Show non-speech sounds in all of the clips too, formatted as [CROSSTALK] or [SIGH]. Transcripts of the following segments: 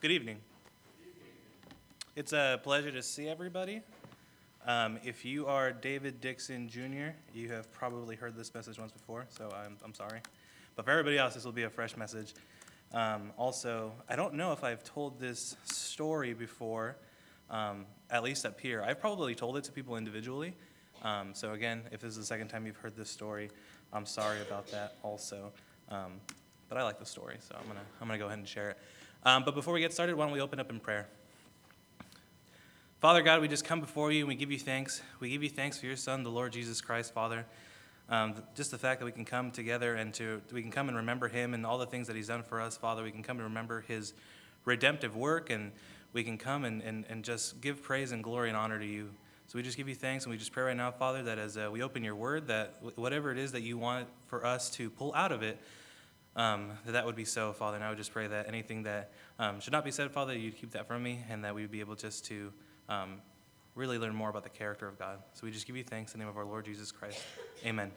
Good evening. It's a pleasure to see everybody. Um, if you are David Dixon Jr., you have probably heard this message once before, so I'm, I'm sorry. But for everybody else, this will be a fresh message. Um, also, I don't know if I've told this story before, um, at least up here. I've probably told it to people individually. Um, so again, if this is the second time you've heard this story, I'm sorry about that also. Um, but I like the story, so I'm gonna I'm gonna go ahead and share it. Um, but before we get started, why don't we open up in prayer? Father God, we just come before you and we give you thanks. We give you thanks for your Son, the Lord Jesus Christ, Father. Um, just the fact that we can come together and to we can come and remember Him and all the things that He's done for us, Father. We can come and remember His redemptive work, and we can come and, and, and just give praise and glory and honor to you. So we just give you thanks, and we just pray right now, Father, that as uh, we open your word, that whatever it is that you want for us to pull out of it, um, that that would be so, Father. And I would just pray that anything that um, should not be said, Father, you'd keep that from me, and that we would be able just to um, really learn more about the character of God. So we just give you thanks in the name of our Lord Jesus Christ. Amen.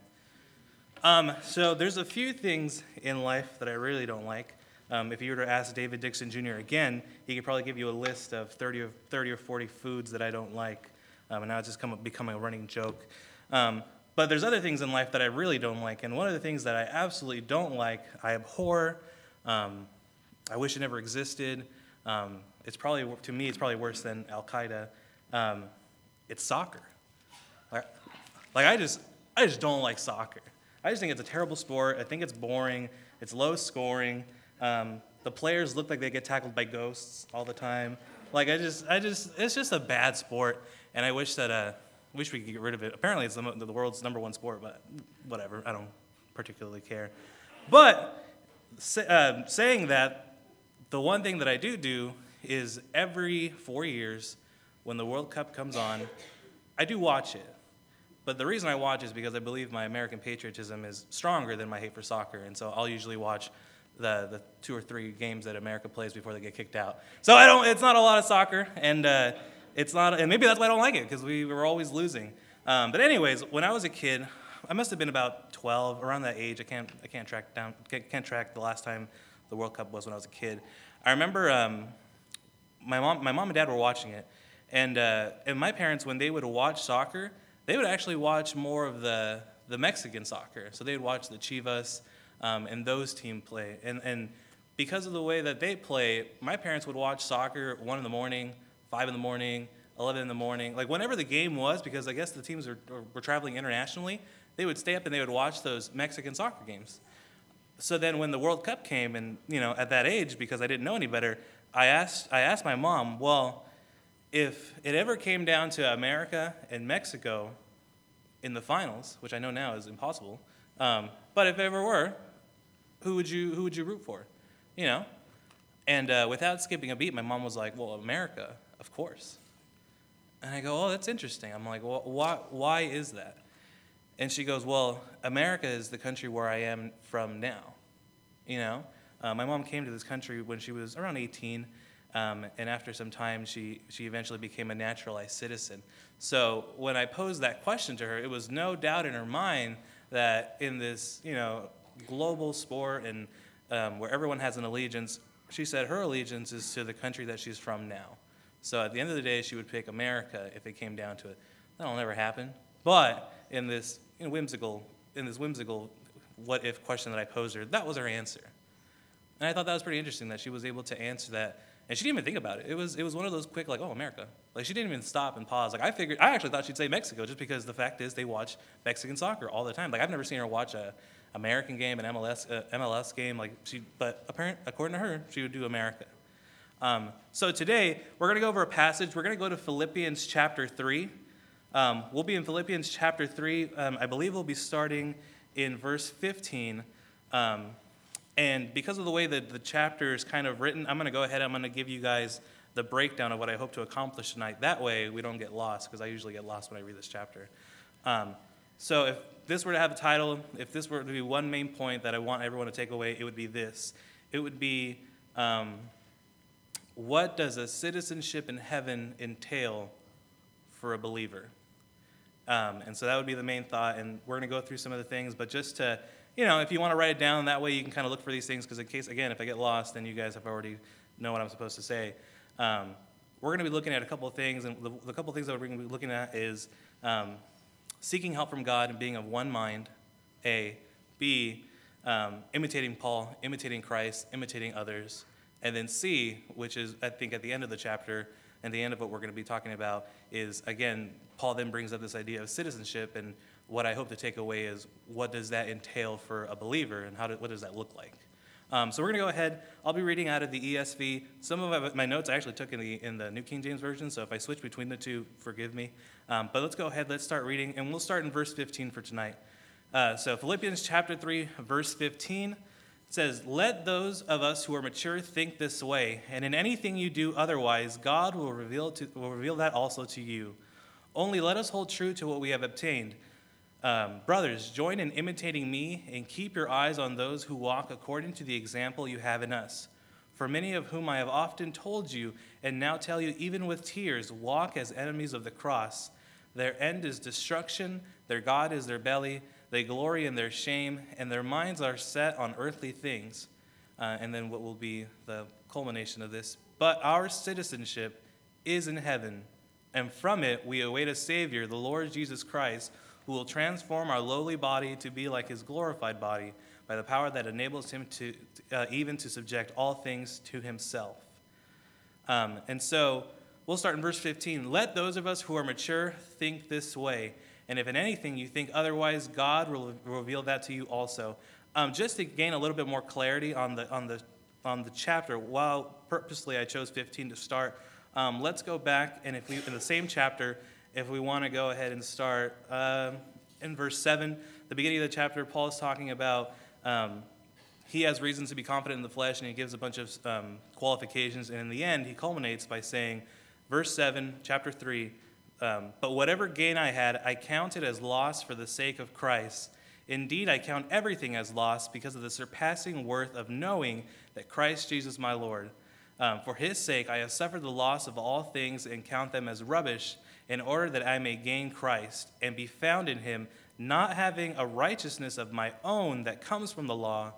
Um, so there's a few things in life that I really don't like. Um, if you were to ask David Dixon Jr. again, he could probably give you a list of 30 or, 30 or 40 foods that I don't like um, and now it's just come, becoming a running joke. Um, but there's other things in life that I really don't like, and one of the things that I absolutely don't like, I abhor. Um, I wish it never existed. Um, it's probably to me, it's probably worse than Al Qaeda. Um, it's soccer. Like, like I just, I just don't like soccer. I just think it's a terrible sport. I think it's boring. It's low scoring. Um, the players look like they get tackled by ghosts all the time. Like I just, I just, it's just a bad sport. And I wish that, uh, wish we could get rid of it. Apparently, it's the, the world's number one sport, but whatever. I don't particularly care. But say, uh, saying that, the one thing that I do do is every four years, when the World Cup comes on, I do watch it. But the reason I watch is because I believe my American patriotism is stronger than my hate for soccer. And so I'll usually watch the, the two or three games that America plays before they get kicked out. So I don't, it's not a lot of soccer. And, uh, it's not, and maybe that's why I don't like it, because we were always losing. Um, but anyways, when I was a kid, I must have been about 12, around that age. I can't, I can't track down, can't, track the last time the World Cup was when I was a kid. I remember um, my mom, my mom and dad were watching it, and uh, and my parents, when they would watch soccer, they would actually watch more of the the Mexican soccer. So they would watch the Chivas um, and those team play, and and because of the way that they play, my parents would watch soccer one in the morning, five in the morning, 11 in the morning, like whenever the game was, because I guess the teams were, were traveling internationally, they would stay up and they would watch those Mexican soccer games. So then when the World Cup came, and you know, at that age, because I didn't know any better, I asked, I asked my mom, well, if it ever came down to America and Mexico in the finals, which I know now is impossible, um, but if it ever were, who would you who would you root for? You know, and uh, without skipping a beat, my mom was like, "Well, America." Of course. And I go, Oh, that's interesting. I'm like, Well, why, why is that? And she goes, Well, America is the country where I am from now. You know? Uh, my mom came to this country when she was around 18. Um, and after some time, she, she eventually became a naturalized citizen. So when I posed that question to her, it was no doubt in her mind that in this, you know, global sport and um, where everyone has an allegiance, she said her allegiance is to the country that she's from now. So at the end of the day, she would pick America if it came down to it. That'll never happen. But in this whimsical, in this whimsical what if question that I posed her, that was her answer. And I thought that was pretty interesting that she was able to answer that. And she didn't even think about it. It was, it was one of those quick, like, oh, America. Like, she didn't even stop and pause. Like, I figured, I actually thought she'd say Mexico just because the fact is they watch Mexican soccer all the time. Like, I've never seen her watch a American game, an MLS, uh, MLS game. Like, she, but apparent, according to her, she would do America. Um, so today, we're going to go over a passage. We're going to go to Philippians chapter 3. Um, we'll be in Philippians chapter 3. Um, I believe we'll be starting in verse 15. Um, and because of the way that the chapter is kind of written, I'm going to go ahead and I'm going to give you guys the breakdown of what I hope to accomplish tonight. That way, we don't get lost, because I usually get lost when I read this chapter. Um, so if this were to have a title, if this were to be one main point that I want everyone to take away, it would be this. It would be um, what does a citizenship in heaven entail for a believer? Um, and so that would be the main thought. And we're going to go through some of the things, but just to you know, if you want to write it down, that way you can kind of look for these things, because in case, again, if I get lost, then you guys have already know what I'm supposed to say. Um, we're going to be looking at a couple of things, and the, the couple of things that we're going to be looking at is um, seeking help from God and being of one mind, A. B, um, imitating Paul, imitating Christ, imitating others. And then C, which is, I think, at the end of the chapter, and the end of what we're going to be talking about, is again, Paul then brings up this idea of citizenship. And what I hope to take away is what does that entail for a believer, and how do, what does that look like? Um, so we're going to go ahead. I'll be reading out of the ESV. Some of my, notes I actually took in the, in the New King James Version, so if I switch between the two, forgive me. Um, but let's go ahead, let's start reading, and we'll start in verse 15 for tonight. Uh, so Philippians chapter 3, verse 15 says, Let those of us who are mature think this way, and in anything you do otherwise, God will reveal, to, will reveal that also to you. Only let us hold true to what we have obtained. Um, brothers, join in imitating me and keep your eyes on those who walk according to the example you have in us. For many of whom I have often told you, and now tell you even with tears, walk as enemies of the cross. Their end is destruction, their God is their belly, they glory in their shame, and their minds are set on earthly things. Uh, and then what will be the culmination of this? But our citizenship is in heaven, and from it we await a Savior, the Lord Jesus Christ, who will transform our lowly body to be like his glorified body by the power that enables him to uh, even to subject all things to himself. Um, and so we'll start in verse 15. Let those of us who are mature think this way. And if in anything you think otherwise, God will reveal that to you also. Um, just to gain a little bit more clarity on the, on the, on the chapter, while purposely I chose 15 to start, um, let's go back and if we, in the same chapter, if we want to go ahead and start um, in verse 7, the beginning of the chapter, Paul is talking about um, he has reasons to be confident in the flesh, and he gives a bunch of um, qualifications. And in the end, he culminates by saying, verse 7, chapter 3, um, but whatever gain I had, I counted as loss for the sake of Christ. Indeed, I count everything as loss because of the surpassing worth of knowing that Christ Jesus my Lord. Um, for his sake, I have suffered the loss of all things and count them as rubbish, in order that I may gain Christ and be found in him, not having a righteousness of my own that comes from the law,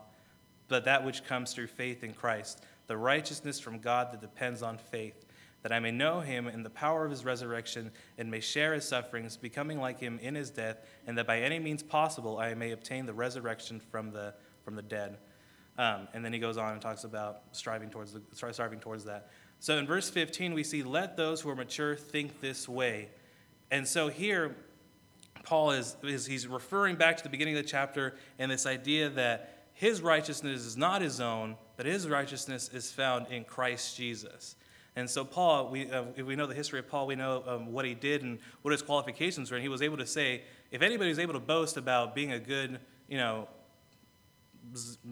but that which comes through faith in Christ, the righteousness from God that depends on faith that I may know him in the power of his resurrection and may share his sufferings, becoming like him in his death, and that by any means possible I may obtain the resurrection from the, from the dead. Um, and then he goes on and talks about striving towards, the, striving towards that. So in verse 15, we see, Let those who are mature think this way. And so here, Paul is, is he's referring back to the beginning of the chapter and this idea that his righteousness is not his own, but his righteousness is found in Christ Jesus. And so, Paul, we, uh, if we know the history of Paul, we know um, what he did and what his qualifications were. And he was able to say, if anybody was able to boast about being a good, you know,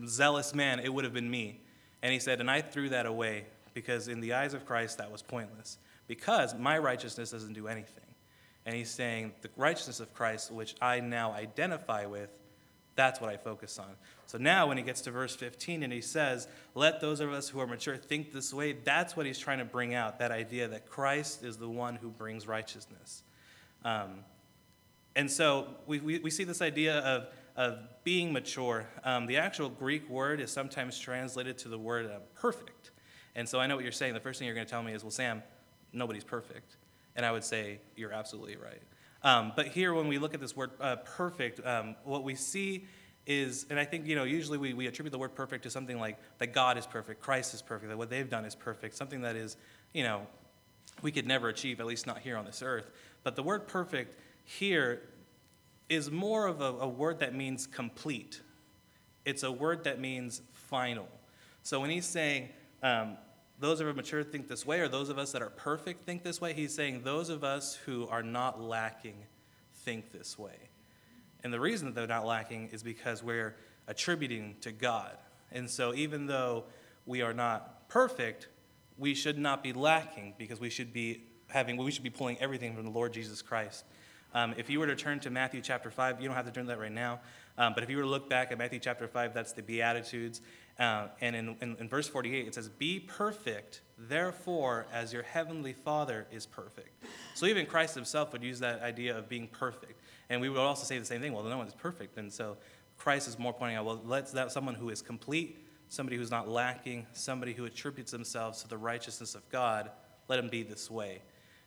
zealous man, it would have been me. And he said, and I threw that away because in the eyes of Christ, that was pointless because my righteousness doesn't do anything. And he's saying, the righteousness of Christ, which I now identify with, that's what I focus on. So now, when he gets to verse 15 and he says, Let those of us who are mature think this way, that's what he's trying to bring out that idea that Christ is the one who brings righteousness. Um, and so we, we, we, see this idea of, of being mature. Um, the actual Greek word is sometimes translated to the word uh, perfect. And so I know what you're saying. The first thing you're going to tell me is, Well, Sam, nobody's perfect. And I would say, You're absolutely right. Um, but here, when we look at this word uh, perfect, um, what we see is, and I think, you know, usually we, we attribute the word perfect to something like that God is perfect, Christ is perfect, that what they've done is perfect, something that is, you know, we could never achieve, at least not here on this earth. But the word perfect here is more of a, a word that means complete, it's a word that means final. So when he's saying, um, those of us mature think this way, or those of us that are perfect think this way. He's saying those of us who are not lacking think this way. And the reason that they're not lacking is because we're attributing to God. And so even though we are not perfect, we should not be lacking because we should be having we should be pulling everything from the Lord Jesus Christ. Um, if you were to turn to Matthew chapter 5, you don't have to turn that right now, um, but if you were to look back at Matthew chapter 5, that's the Beatitudes. Uh, and in, in, in verse 48, it says, Be perfect, therefore, as your heavenly Father is perfect. So even Christ himself would use that idea of being perfect. And we would also say the same thing well, no one is perfect. And so Christ is more pointing out, well, let's that someone who is complete, somebody who's not lacking, somebody who attributes themselves to the righteousness of God, let him be this way.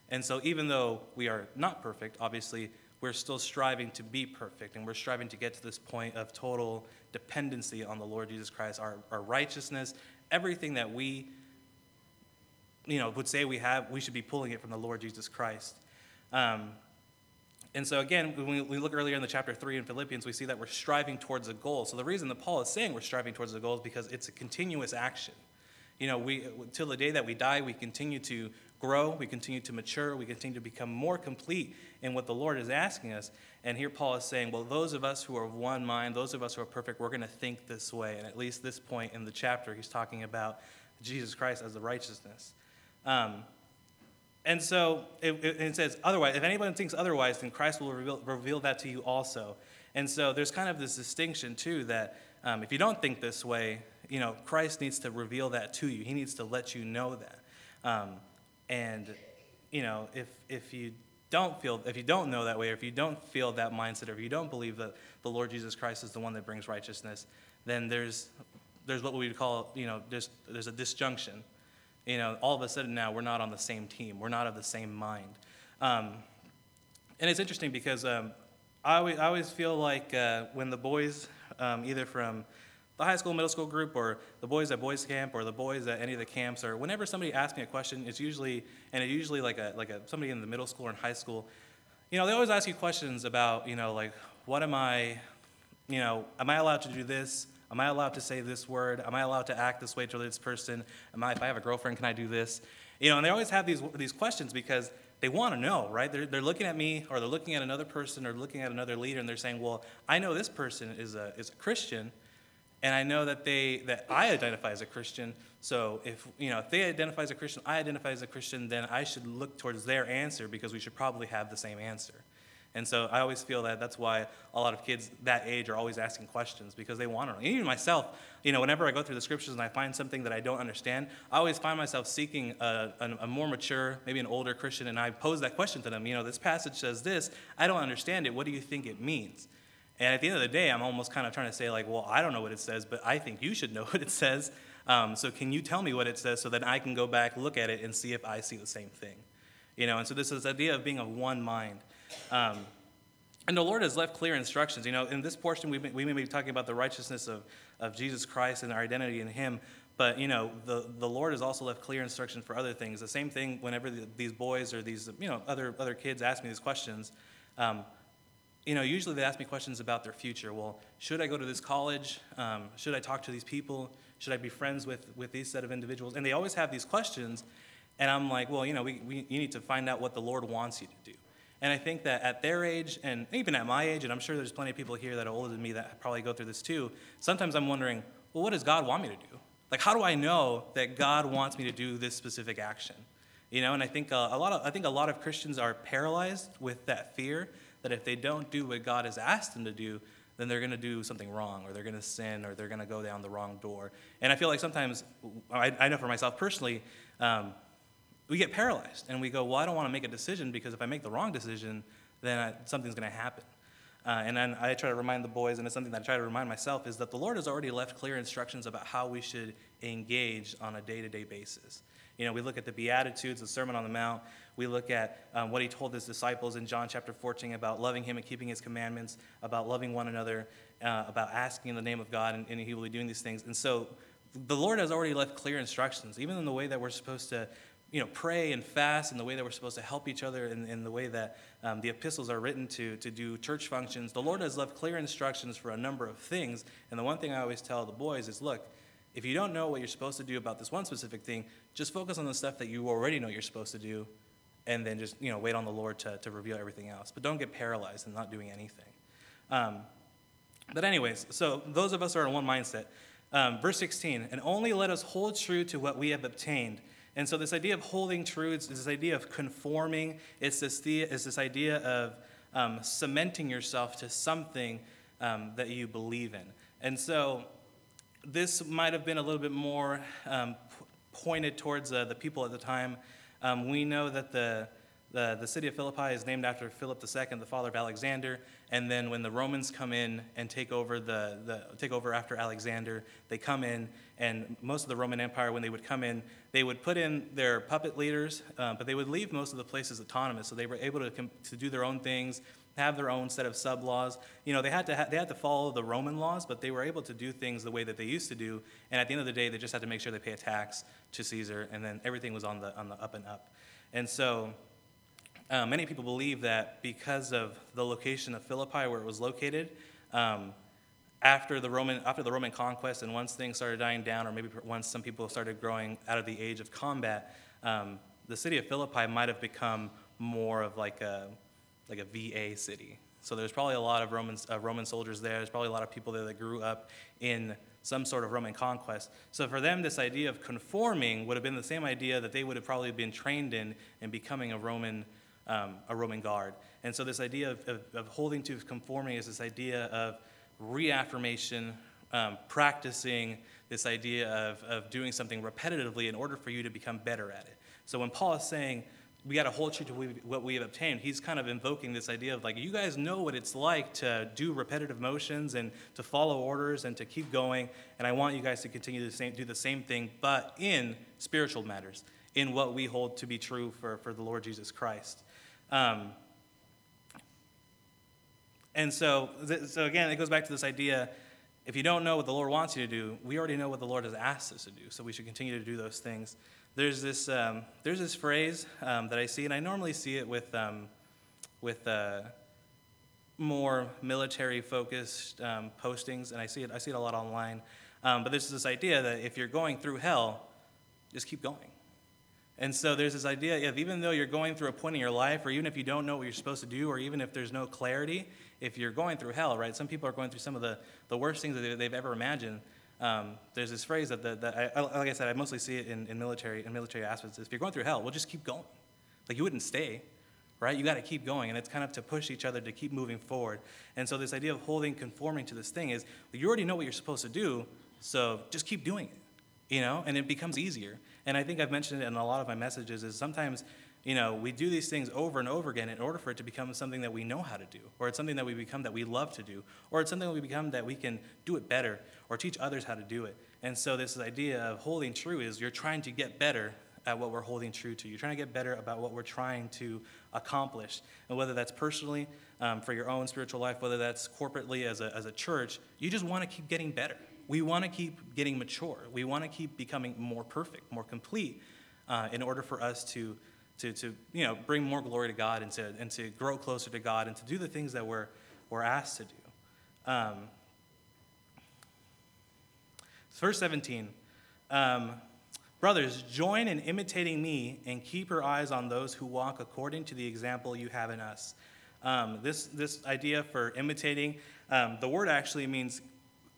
And so, even though we are not perfect, obviously, we're still striving to be perfect, and we're striving to get to this point of total dependency on the Lord Jesus Christ, our, our righteousness, everything that we you know, would say we have, we should be pulling it from the Lord Jesus Christ. Um, and so, again, when we look earlier in the chapter 3 in Philippians, we see that we're striving towards a goal. So, the reason that Paul is saying we're striving towards a goal is because it's a continuous action. You know, we, till the day that we die, we continue to grow, we continue to mature, we continue to become more complete in what the Lord is asking us. And here Paul is saying, well, those of us who are of one mind, those of us who are perfect, we're going to think this way. And at least this point in the chapter, he's talking about Jesus Christ as the righteousness. Um, and so it, it, says, otherwise, if anyone thinks otherwise, then Christ will reveal, reveal, that to you also. And so there's kind of this distinction, too, that um, if you don't think this way, you know, Christ needs to reveal that to you. He needs to let you know that. Um, and, you know, if, if you don't feel, if you don't know that way, or if you don't feel that mindset, or if you don't believe that the Lord Jesus Christ is the one that brings righteousness, then there's, there's what we would call, you know, there's, there's a disjunction you know, all of a sudden now we're not on the same team. We're not of the same mind. Um, and it's interesting because um, I, always, I, always, feel like uh, when the boys, um, either from the high school, middle school group, or the boys at boys camp, or the boys at any of the camps, or whenever somebody asks me a question, it's usually, and it's usually like a like a somebody in the middle school or in high school, you know, they always ask you questions about, you know, like, what am I, you know, am I allowed to do this? Am I allowed to say this word? Am I allowed to act this way to this person? Am I, if I have a girlfriend, can I do this? You know, and they always have these, these questions because they want to know, right? They're, they're looking at me or they're looking at another person or looking at another leader and they're saying, well, I know this person is a, is a Christian and I know that they that I identify as a Christian. So if you know if they identify as a Christian, I identify as a Christian, then I should look towards their answer because we should probably have the same answer. And so I always feel that that's why a lot of kids that age are always asking questions because they want to know. And even myself, you know, whenever I go through the scriptures and I find something that I don't understand, I always find myself seeking a, a, a, more mature, maybe an older Christian, and I pose that question to them. You know, this passage says this. I don't understand it. What do you think it means? And at the end of the day, I'm almost kind of trying to say, like, well, I don't know what it says, but I think you should know [LAUGHS] what it says. Um, so can you tell me what it says so that I can go back, look at it, and see if I see the same thing? You know, and so this is idea of being of one mind. Um, and the Lord has left clear instructions. You know, in this portion, we may, we may be talking about the righteousness of, of Jesus Christ and our identity in Him. But, you know, the, the Lord has also left clear instructions for other things. The same thing whenever the, these boys or these, you know, other, other kids ask me these questions. Um, you know, usually they ask me questions about their future. Well, should I go to this college? Um, should I talk to these people? Should I be friends with, with these set of individuals? And they always have these questions. And I'm like, well, you know, we, we, you need to find out what the Lord wants you to do. And I think that at their age, and even at my age, and I'm sure there's plenty of people here that are older than me that probably go through this too, sometimes I'm wondering, well, what does God want me to do? Like, how do I know that God wants me to do this specific action? You know, and I think uh, a lot of I think a lot of Christians are paralyzed with that fear that if they don't do what God has asked them to do, then they're going to do something wrong, or they're going to sin, or they're going to go down the wrong door. And I feel like sometimes, I, I know for myself personally, um, we get paralyzed and we go, well, I don't want to make a decision because if I make the wrong decision, then I, something's going to happen. Uh, and then I try to remind the boys, and it's something that I try to remind myself, is that the Lord has already left clear instructions about how we should engage on a day to day basis. You know, we look at the Beatitudes, the Sermon on the Mount. We look at um, what he told his disciples in John chapter 14 about loving him and keeping his commandments, about loving one another, uh, about asking in the name of God, and, and he will be doing these things. And so the Lord has already left clear instructions, even in the way that we're supposed to you know, pray and fast in the way that we're supposed to help each other in, in the way that um, the epistles are written to, to do church functions. The Lord has left clear instructions for a number of things. And the one thing I always tell the boys is look, if you don't know what you're supposed to do about this one specific thing, just focus on the stuff that you already know you're supposed to do, and then just you know wait on the Lord to, to reveal everything else. But don't get paralyzed and not doing anything. Um, but anyways, so those of us are in one mindset. Um, verse 16, and only let us hold true to what we have obtained and so, this idea of holding true, it's this idea of conforming, it's this, the, it's this idea of um, cementing yourself to something um, that you believe in. And so, this might have been a little bit more um, pointed towards uh, the people at the time. Um, we know that the the, the city of Philippi is named after Philip II, the father of Alexander. And then when the Romans come in and take over, the, the, take over after Alexander, they come in, and most of the Roman Empire, when they would come in, they would put in their puppet leaders, uh, but they would leave most of the places autonomous. So they were able to, to do their own things, have their own set of sub laws. You know, they had, to ha- they had to follow the Roman laws, but they were able to do things the way that they used to do. And at the end of the day, they just had to make sure they pay a tax to Caesar, and then everything was on the, on the up and up. And so, uh, many people believe that because of the location of Philippi, where it was located, um, after the Roman after the Roman conquest, and once things started dying down, or maybe once some people started growing out of the age of combat, um, the city of Philippi might have become more of like a like a VA city. So there's probably a lot of Roman uh, Roman soldiers there. There's probably a lot of people there that grew up in some sort of Roman conquest. So for them, this idea of conforming would have been the same idea that they would have probably been trained in in becoming a Roman um, a Roman guard. And so this idea of, of, of, holding to conforming is this idea of reaffirmation, um, practicing this idea of, of doing something repetitively in order for you to become better at it. So when Paul is saying, we got to hold true to what we have obtained. He's kind of invoking this idea of like, you guys know what it's like to do repetitive motions and to follow orders and to keep going. And I want you guys to continue to do the same thing, but in spiritual matters, in what we hold to be true for, for the Lord Jesus Christ. Um, and so, so again, it goes back to this idea if you don't know what the Lord wants you to do, we already know what the Lord has asked us to do, so we should continue to do those things. There's this, um, there's this phrase um, that I see, and I normally see it with, um, with uh, more military focused um, postings, and I see, it, I see it a lot online. Um, but there's this idea that if you're going through hell, just keep going. And so there's this idea of even though you're going through a point in your life, or even if you don't know what you're supposed to do, or even if there's no clarity, if you're going through hell, right? Some people are going through some of the, the worst things that they've ever imagined. Um, there's this phrase that, that, that I, like I said, I mostly see it in, in military in military aspects. If you're going through hell, well, just keep going. Like you wouldn't stay, right? You got to keep going, and it's kind of to push each other to keep moving forward. And so this idea of holding, conforming to this thing is you already know what you're supposed to do, so just keep doing it, you know, and it becomes easier. And I think I've mentioned it in a lot of my messages is sometimes, you know, we do these things over and over again in order for it to become something that we know how to do, or it's something that we become that we love to do, or it's something that we become that we can do it better, or teach others how to do it. And so this idea of holding true is you're trying to get better at what we're holding true to. You're trying to get better about what we're trying to accomplish. And whether that's personally um, for your own spiritual life, whether that's corporately as a, as a church, you just want to keep getting better. We want to keep getting mature. We want to keep becoming more perfect, more complete, uh, in order for us to, to, to you know, bring more glory to God and to, and to grow closer to God and to do the things that we're, we're asked to do. Um, verse 17. Um, Brothers, join in imitating me and keep your eyes on those who walk according to the example you have in us. Um, this, this idea for imitating, um, the word actually means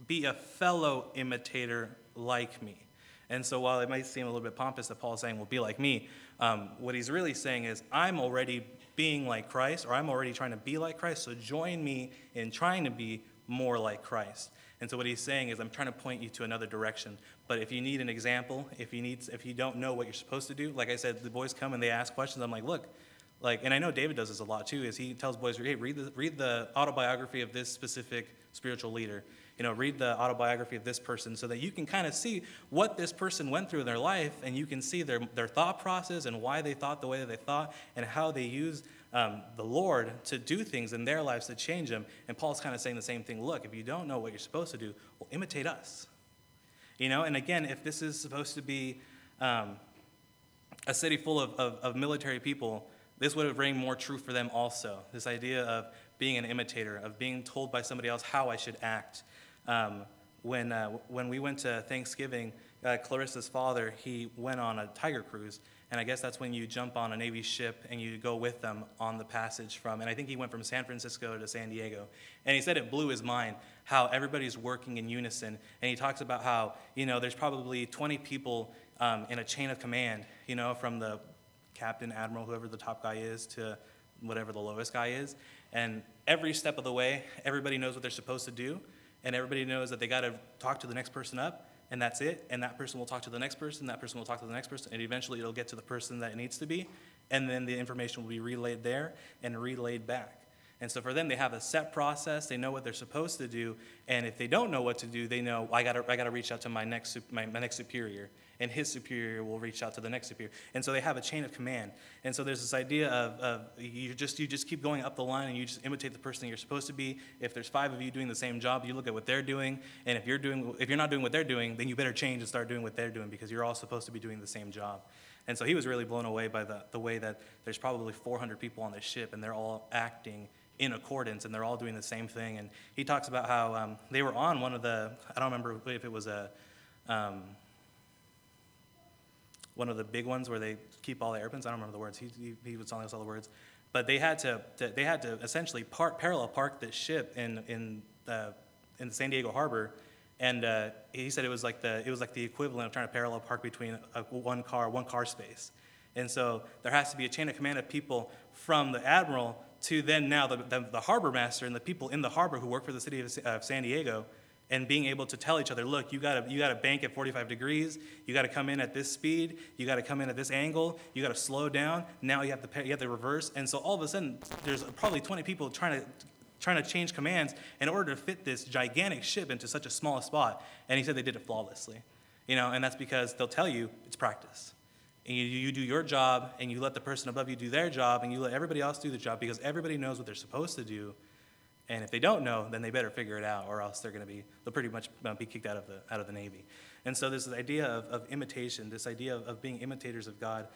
be a fellow imitator like me. And so while it might seem a little bit pompous that Paul's saying, well, be like me, um, what he's really saying is, I'm already being like Christ, or I'm already trying to be like Christ, so join me in trying to be more like Christ. And so what he's saying is, I'm trying to point you to another direction. But if you need an example, if you need, if you don't know what you're supposed to do, like I said, the boys come and they ask questions. I'm like, look, like, and I know David does this a lot too. Is he tells boys, hey, read the read the autobiography of this specific spiritual leader you know, read the autobiography of this person so that you can kind of see what this person went through in their life and you can see their, their thought process and why they thought the way that they thought and how they used um, the Lord to do things in their lives to change them. And Paul's kind of saying the same thing look, if you don't know what you're supposed to do, well, imitate us. You know, and again, if this is supposed to be um, a city full of, of, of military people, this would have ring more true for them also. This idea of being an imitator, of being told by somebody else how I should act. Um, when, uh, when we went to Thanksgiving, uh, Clarissa's father, he went on a tiger cruise. And I guess that's when you jump on a Navy ship and you go with them on the passage from, and I think he went from San Francisco to San Diego. And he said it blew his mind how everybody's working in unison. And he talks about how, you know, there's probably 20 people um, in a chain of command, you know, from the captain, admiral, whoever the top guy is, to whatever the lowest guy is. And every step of the way, everybody knows what they're supposed to do and everybody knows that they got to talk to the next person up and that's it. And that person will talk to the next person, that person will talk to the next person, and eventually it'll get to the person that it needs to be. And then the information will be relayed there and relayed back. And so for them, they have a set process. They know what they're supposed to do. And if they don't know what to do, they know I got I to reach out to my next, my, my next superior. And his superior will reach out to the next superior. And so they have a chain of command. And so there's this idea of, of you, just, you just keep going up the line and you just imitate the person you're supposed to be. If there's five of you doing the same job, you look at what they're doing. And if you're, doing, if you're not doing what they're doing, then you better change and start doing what they're doing because you're all supposed to be doing the same job. And so he was really blown away by the, the way that there's probably 400 people on this ship and they're all acting in accordance and they're all doing the same thing. And he talks about how um, they were on one of the, I don't remember if it was a, um, one of the big ones where they keep all the airplanes. I don't remember the words. He, he, he was telling us all the words. But they had to, to they had to essentially park, parallel park this ship in, in, the, in the San Diego harbor. And uh, he said it was like the, it was like the equivalent of trying to parallel park between a, one car, one car space. And so there has to be a chain of command of people from the admiral to then now the, the, the, harbor master and the people in the harbor who work for the city of, San Diego and being able to tell each other, look, you got you gotta bank at 45 degrees, you got to come in at this speed, you got to come in at this angle, you got to slow down. Now you have to pay, you have to reverse, and so all of a sudden there's probably 20 people trying to trying to change commands in order to fit this gigantic ship into such a small spot. And he said they did it flawlessly, you know, and that's because they'll tell you it's practice and you, you do your job and you let the person above you do their job and you let everybody else do the job because everybody knows what they're supposed to do. And if they don't know then they better figure it out or else they're going to be they'll pretty much uh, be kicked out of the out of the navy. And so this idea of, of imitation this idea of, of being imitators of god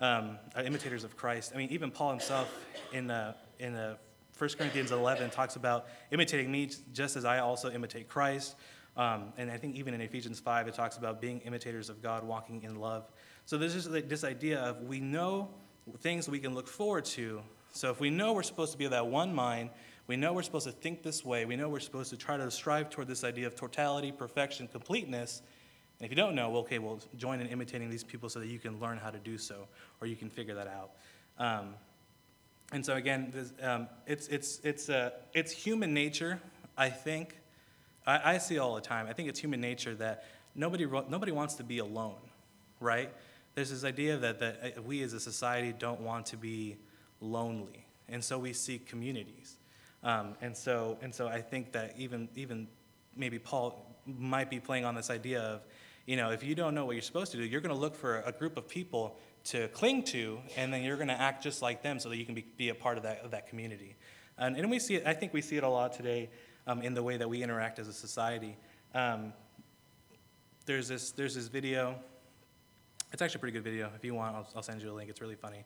um, uh, imitators of christ. I mean even paul himself in uh, in uh, 1 corinthians 11 talks about imitating me just as i also imitate christ. Um, and i think even in ephesians 5 it talks about being imitators of god walking in love so there's just this idea of we know things we can look forward to. So if we know we're supposed to be of that one mind, we know we're supposed to think this way, we know we're supposed to try to strive toward this idea of totality, perfection, completeness. And if you don't know, well, okay, well, join in imitating these people so that you can learn how to do so, or you can figure that out. Um, and so again, this, um, it's it's it's uh, it's human nature. I think I, I see all the time. I think it's human nature that nobody nobody wants to be alone, right? There's this idea that, that uh, we as a society don't want to be lonely, and so we seek communities. Um, and so, and so I think that even, even maybe Paul might be playing on this idea of, you know, if you don't know what you're supposed to do, you're going to look for a group of people to cling to, and then you're going to act just like them so that you can be, be a part of that, of that community. And, and we see it, I think we see it a lot today um, in the way that we interact as a society. Um, there's, this, there's this video it's actually a pretty good video. If you want, I'll, I'll send you a link. It's really funny.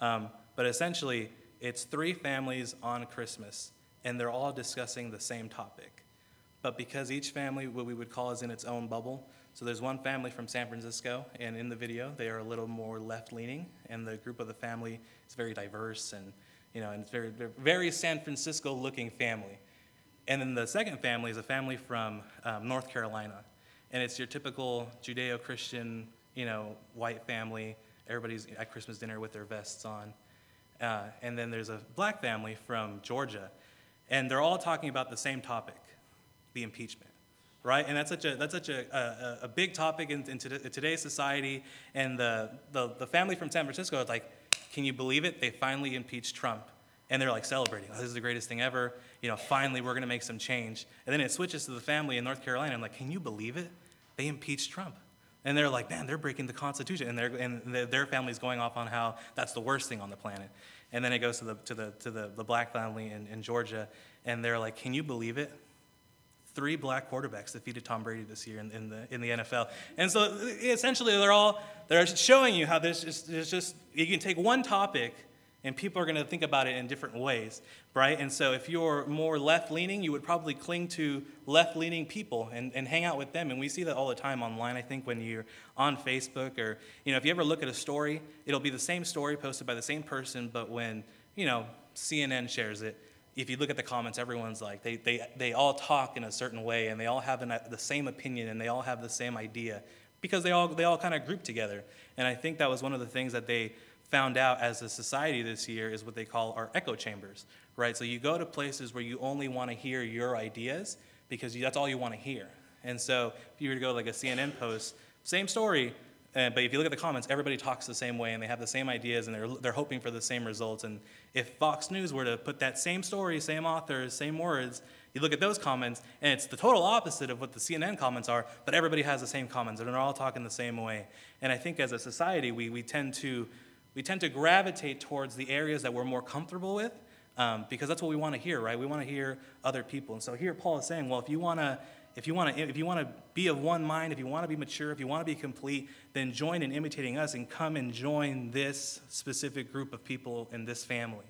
Um, but essentially, it's three families on Christmas, and they're all discussing the same topic. But because each family, what we would call, is in its own bubble, so there's one family from San Francisco, and in the video, they are a little more left-leaning, and the group of the family is very diverse, and you know, and it's very, very San Francisco-looking family. And then the second family is a family from um, North Carolina, and it's your typical Judeo-Christian you know, white family, everybody's at Christmas dinner with their vests on. Uh, and then there's a black family from Georgia, and they're all talking about the same topic, the impeachment, right? And that's such a, that's such a, a, a big topic in, in, today's society. And the, the, the family from San Francisco is like, can you believe it? They finally impeached Trump. And they're like celebrating, oh, this is the greatest thing ever. You know, finally we're to make some change. And then it switches to the family in North Carolina. I'm like, can you believe it? They impeached Trump. And they're like, man, they're breaking the Constitution. And, and their family's going off on how that's the worst thing on the planet. And then it goes to the, to the, to the, the black family in, in Georgia, and they're like, can you believe it? Three black quarterbacks defeated Tom Brady this year in, in, the, in the NFL. And so essentially, they're all they're showing you how this is, there's just you can take one topic and people are going to think about it in different ways, right? And so if you're more left leaning, you would probably cling to left leaning people and, and hang out with them. And we see that all the time online, I think, when you're on Facebook or, you know, if you ever look at a story, it'll be the same story posted by the same person, but when, you know, CNN shares it, if you look at the comments, everyone's like, they, they, they all talk in a certain way and they all have an, the same opinion and they all have the same idea because they all, they all kind of group together. And I think that was one of the things that they found out as a society this year is what they call our echo chambers, right? So you go to places where you only want to hear your ideas because that's all you want to hear. And so if you were to go like a CNN post, same story, but if you look at the comments, everybody talks the same way and they have the same ideas and they're, they're hoping for the same results. And if Fox News were to put that same story, same authors, same words, you look at those comments and it's the total opposite of what the CNN comments are, but everybody has the same comments and they're all talking the same way. And I think as a society, we, we, tend, to, we tend to gravitate towards the areas that we're more comfortable with um, because that's what we want to hear, right? We want to hear other people. And so here Paul is saying, well, if you want to if you want to if you want to be of one mind if you want to be mature if you want to be complete then join in imitating us and come and join this specific group of people in this family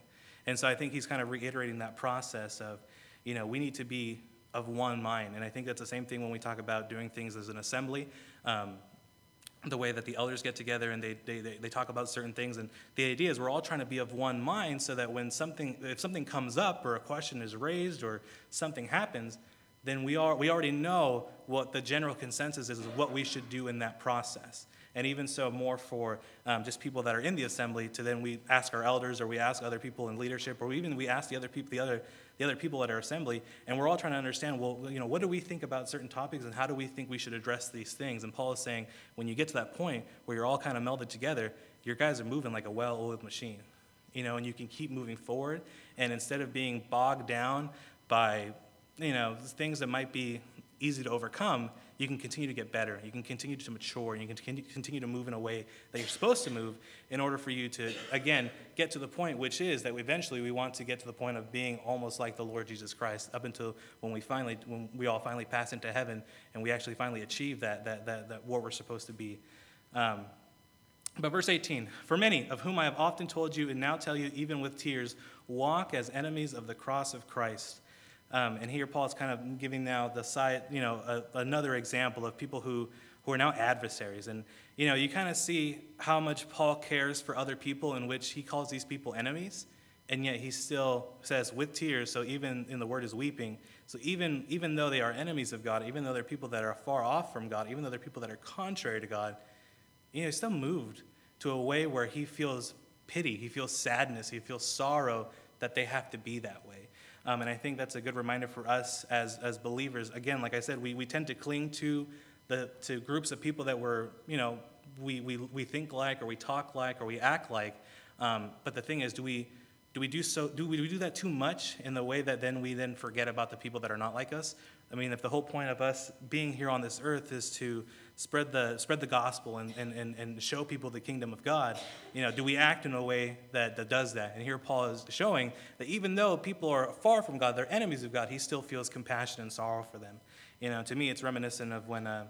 and so i think he's kind of reiterating that process of you know we need to be of one mind and i think that's the same thing when we talk about doing things as an assembly um, the way that the elders get together and they, they, they, talk about certain things and the idea is we're all trying to be of one mind so that when something if something comes up or a question is raised or something happens then we, are, we already know what the general consensus is of what we should do in that process. And even so, more for um, just people that are in the assembly, to then we ask our elders or we ask other people in leadership, or even we ask the other people, the other, the other people at our assembly, and we're all trying to understand, well, you know, what do we think about certain topics and how do we think we should address these things? And Paul is saying, when you get to that point where you're all kind of melded together, your guys are moving like a well-oiled machine, you know, and you can keep moving forward. And instead of being bogged down by you know, things that might be easy to overcome, you can continue to get better. You can continue to mature. You can continue to move in a way that you're supposed to move in order for you to, again, get to the point, which is that eventually we want to get to the point of being almost like the Lord Jesus Christ up until when we finally, when we all finally pass into heaven and we actually finally achieve that, that, that, that what we're supposed to be. Um, but verse 18, for many of whom I have often told you and now tell you even with tears, walk as enemies of the cross of Christ um, and here Paul is kind of giving now the side, you know, a, another example of people who, who are now adversaries. And, you know, you kind of see how much Paul cares for other people in which he calls these people enemies. And yet he still says with tears, so even in the word is weeping. So even, even though they are enemies of God, even though they're people that are far off from God, even though they're people that are contrary to God, you know, he's still moved to a way where he feels pity, he feels sadness, he feels sorrow that they have to be that way. Um, and I think that's a good reminder for us as, as believers. Again, like I said, we, we tend to cling to, the, to groups of people that we're, you know, we, we, we think like or we talk like or we act like. Um, but the thing is, do we, do we do so do we do that too much in the way that then we then forget about the people that are not like us? I mean if the whole point of us being here on this earth is to spread the spread the gospel and, and, and, and show people the kingdom of god you know do we act in a way that, that does that? And here paul is showing that even though people are far from god they're enemies of god he still feels compassion and sorrow for them. You know to me it's reminiscent of when uh,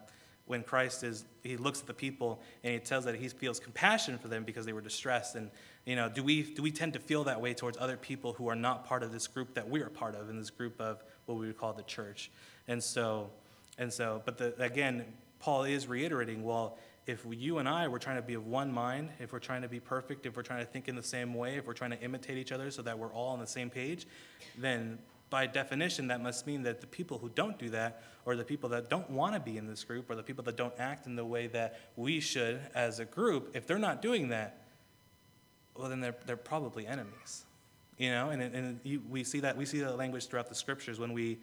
when Christ is, he looks at the people and he tells that he feels compassion for them because they were distressed. And, you know, do we, do we tend to feel that way towards other people who are not part of this group that we are part of in this group of what we would call the church? And so, and so, but the, again, Paul is reiterating, well, if you and I were trying to be of one mind, if we're trying to be perfect, if we're trying to think in the same way, if we're trying to imitate each other so that we're all on the same page, then by definition, that must mean that the people who don't do that, or the people that don't want to be in this group, or the people that don't act in the way that we should as a group, if they're not doing that, well, then they're, they're probably enemies. You know, and, and you, we see that we see that language throughout the scriptures when we,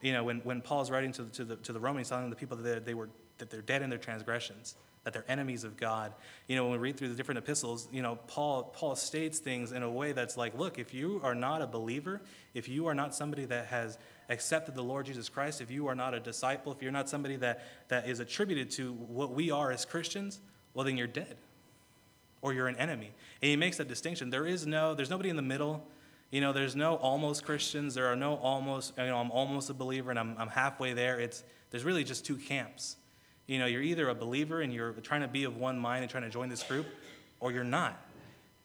you know, when, when Paul's writing to the, to the, to the Romans, telling the people that they, they were that they're dead in their transgressions that they're enemies of God. You know, when we read through the different epistles, you know, Paul, Paul states things in a way that's like, look, if you are not a believer, if you are not somebody that has accepted the Lord Jesus Christ, if you are not a disciple, if you're not somebody that, that is attributed to what we are as Christians, well, then you're dead or you're an enemy. And he makes that distinction. There is no, there's nobody in the middle. You know, there's no almost Christians. There are no almost, you know, I'm almost a believer and I'm, I'm halfway there. It's, there's really just two camps. You know, you're either a believer and you're trying to be of one mind and trying to join this group, or you're not.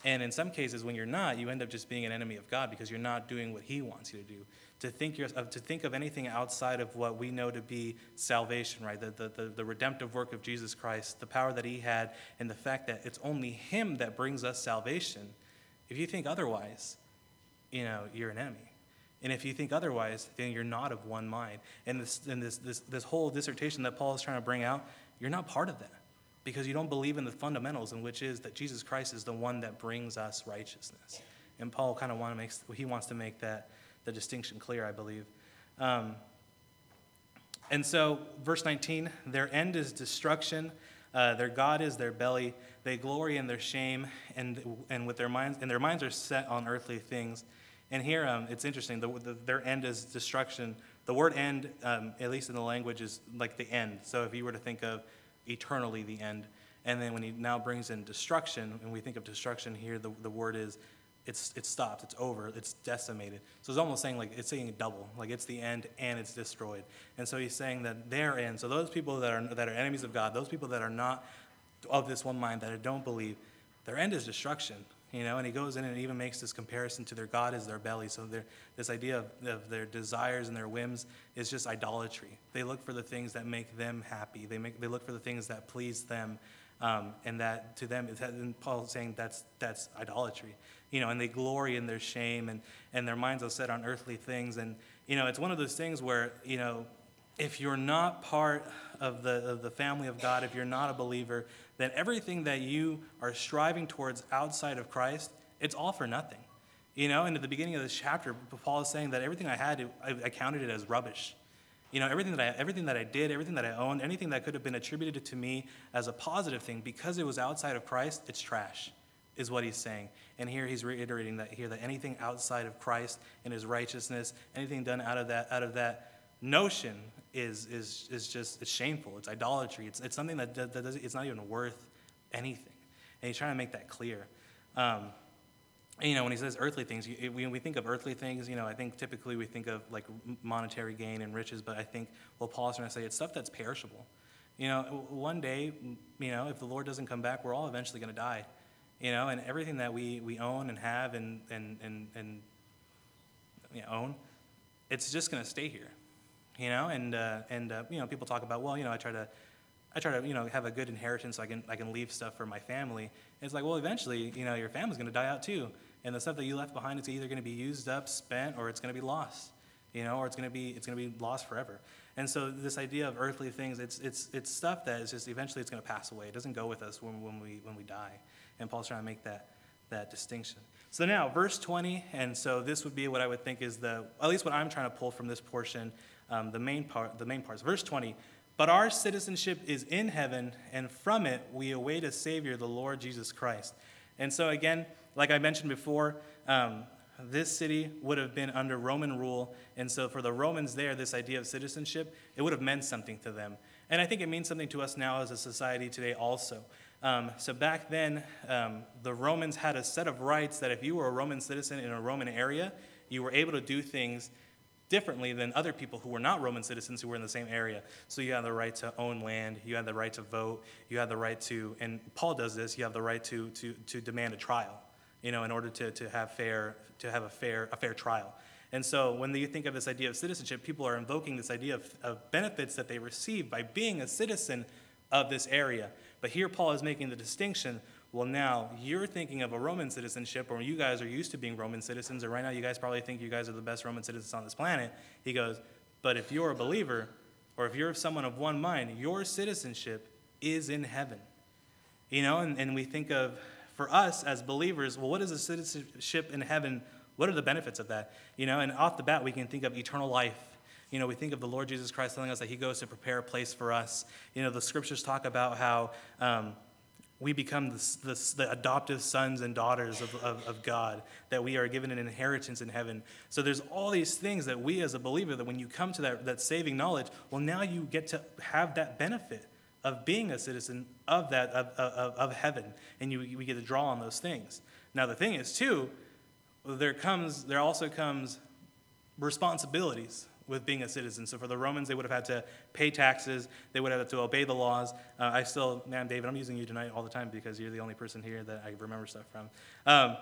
And in some cases, when you're not, you end up just being an enemy of God because you're not doing what He wants you to do. To think, to think of anything outside of what we know to be salvation, right? The, the, the, the redemptive work of Jesus Christ, the power that He had, and the fact that it's only Him that brings us salvation. If you think otherwise, you know, you're an enemy. And if you think otherwise, then you're not of one mind. And this, and this, this, this whole dissertation that Paul is trying to bring out, you're not part of that because you don't believe in the fundamentals, in which is that Jesus Christ is the one that brings us righteousness. And Paul kind of want to make, he wants to make that the distinction clear, I believe. Um, And so, verse 19, their end is destruction. Uh, their God is their belly. They glory in their shame, and, and with their minds, and their minds are set on earthly things. And here, um, it's interesting. The, the, their end is destruction. The word "end," um, at least in the language, is like the end. So if you were to think of eternally the end, and then when he now brings in destruction, and we think of destruction here, the, the word is it's, it's stopped, it's over, it's decimated. So it's almost saying like it's saying double, like it's the end and it's destroyed. And so he's saying that their end, so those people that are, that are enemies of God, those people that are not of this one mind, that don't believe, their end is destruction. You know, and he goes in and even makes this comparison to their God is their belly. So this idea of, of their desires and their whims is just idolatry. They look for the things that make them happy. They, make, they look for the things that please them. Um, and that to them, and Paul's saying that's, that's idolatry. You know, and they glory in their shame and, and their minds are set on earthly things. And, you know, it's one of those things where, you know, if you're not part of the, of the family of God, if you're not a believer, then everything that you are striving towards outside of Christ, it's all for nothing. You know, and at the beginning of this chapter, Paul is saying that everything I had, I, I counted it as rubbish. You know, everything that, I, everything that I did, everything that I owned, anything that could have been attributed to me as a positive thing, because it was outside of Christ, it's trash, is what he's saying. And here he's reiterating that here, that anything outside of Christ and his righteousness, anything done out of that, out of that notion is, is, is just it's shameful. It's idolatry. It's, it's something that, that, does, it's not even worth anything. And he's trying to make that clear. Um, you know, when he says earthly things, when we think of earthly things, you know, I think typically we think of like monetary gain and riches, but I think what Paul's trying to say, it's stuff that's perishable. You know, one day, you know, if the Lord doesn't come back, we're all eventually going to die. You know, and everything that we, we own and have and, and, and, and you know, own, it's just going to stay here you know, and uh, and uh, you know, people talk about, well, you know, I try to, I try to, you know, have a good inheritance so I can I can leave stuff for my family. And it's like, well, eventually, you know, your family's going to die out too, and the stuff that you left behind is either going to be used up, spent, or it's going to be lost, you know, or it's going to be it's going to be lost forever. And so this idea of earthly things, it's it's it's stuff that is just eventually it's going to pass away. It doesn't go with us when when we when we die. And Paul's trying to make that that distinction. So now, verse 20, and so this would be what I would think is the, at least what I'm trying to pull from this portion um, the main part, the main parts. Verse 20. But our citizenship is in heaven, and from it we await a Savior, the Lord Jesus Christ. And so, again, like I mentioned before, um, this city would have been under Roman rule. And so, for the Romans there, this idea of citizenship, it would have meant something to them. And I think it means something to us now as a society today also. Um, so, back then, um, the Romans had a set of rights that if you were a Roman citizen in a Roman area, you were able to do things differently than other people who were not Roman citizens who were in the same area. So you have the right to own land, you have the right to vote, you have the right to, and Paul does this, you have the right to, to, to demand a trial, you know, in order to, to have fair, to have a fair, a fair trial. And so when you think of this idea of citizenship, people are invoking this idea of, of benefits that they receive by being a citizen of this area. But here Paul is making the distinction well, now you're thinking of a Roman citizenship, or you guys are used to being Roman citizens, or right now you guys probably think you guys are the best Roman citizens on this planet. He goes, But if you're a believer, or if you're someone of one mind, your citizenship is in heaven. You know, and, and we think of, for us as believers, well, what is a citizenship in heaven? What are the benefits of that? You know, and off the bat, we can think of eternal life. You know, we think of the Lord Jesus Christ telling us that He goes to prepare a place for us. You know, the scriptures talk about how. Um, we become the, the, the, adoptive sons and daughters of, of, of, God, that we are given an inheritance in heaven. So there's all these things that we as a believer, that when you come to that, that saving knowledge, well, now you get to have that benefit of being a citizen of that of, of, of heaven, and you, we get to draw on those things. Now the thing is too, there comes there also comes responsibilities with being a citizen. So for the Romans, they would have had to pay taxes, they would have had to obey the laws. Uh, I still, man, David, I'm using you tonight all the time because you're the only person here that I remember stuff from. Um,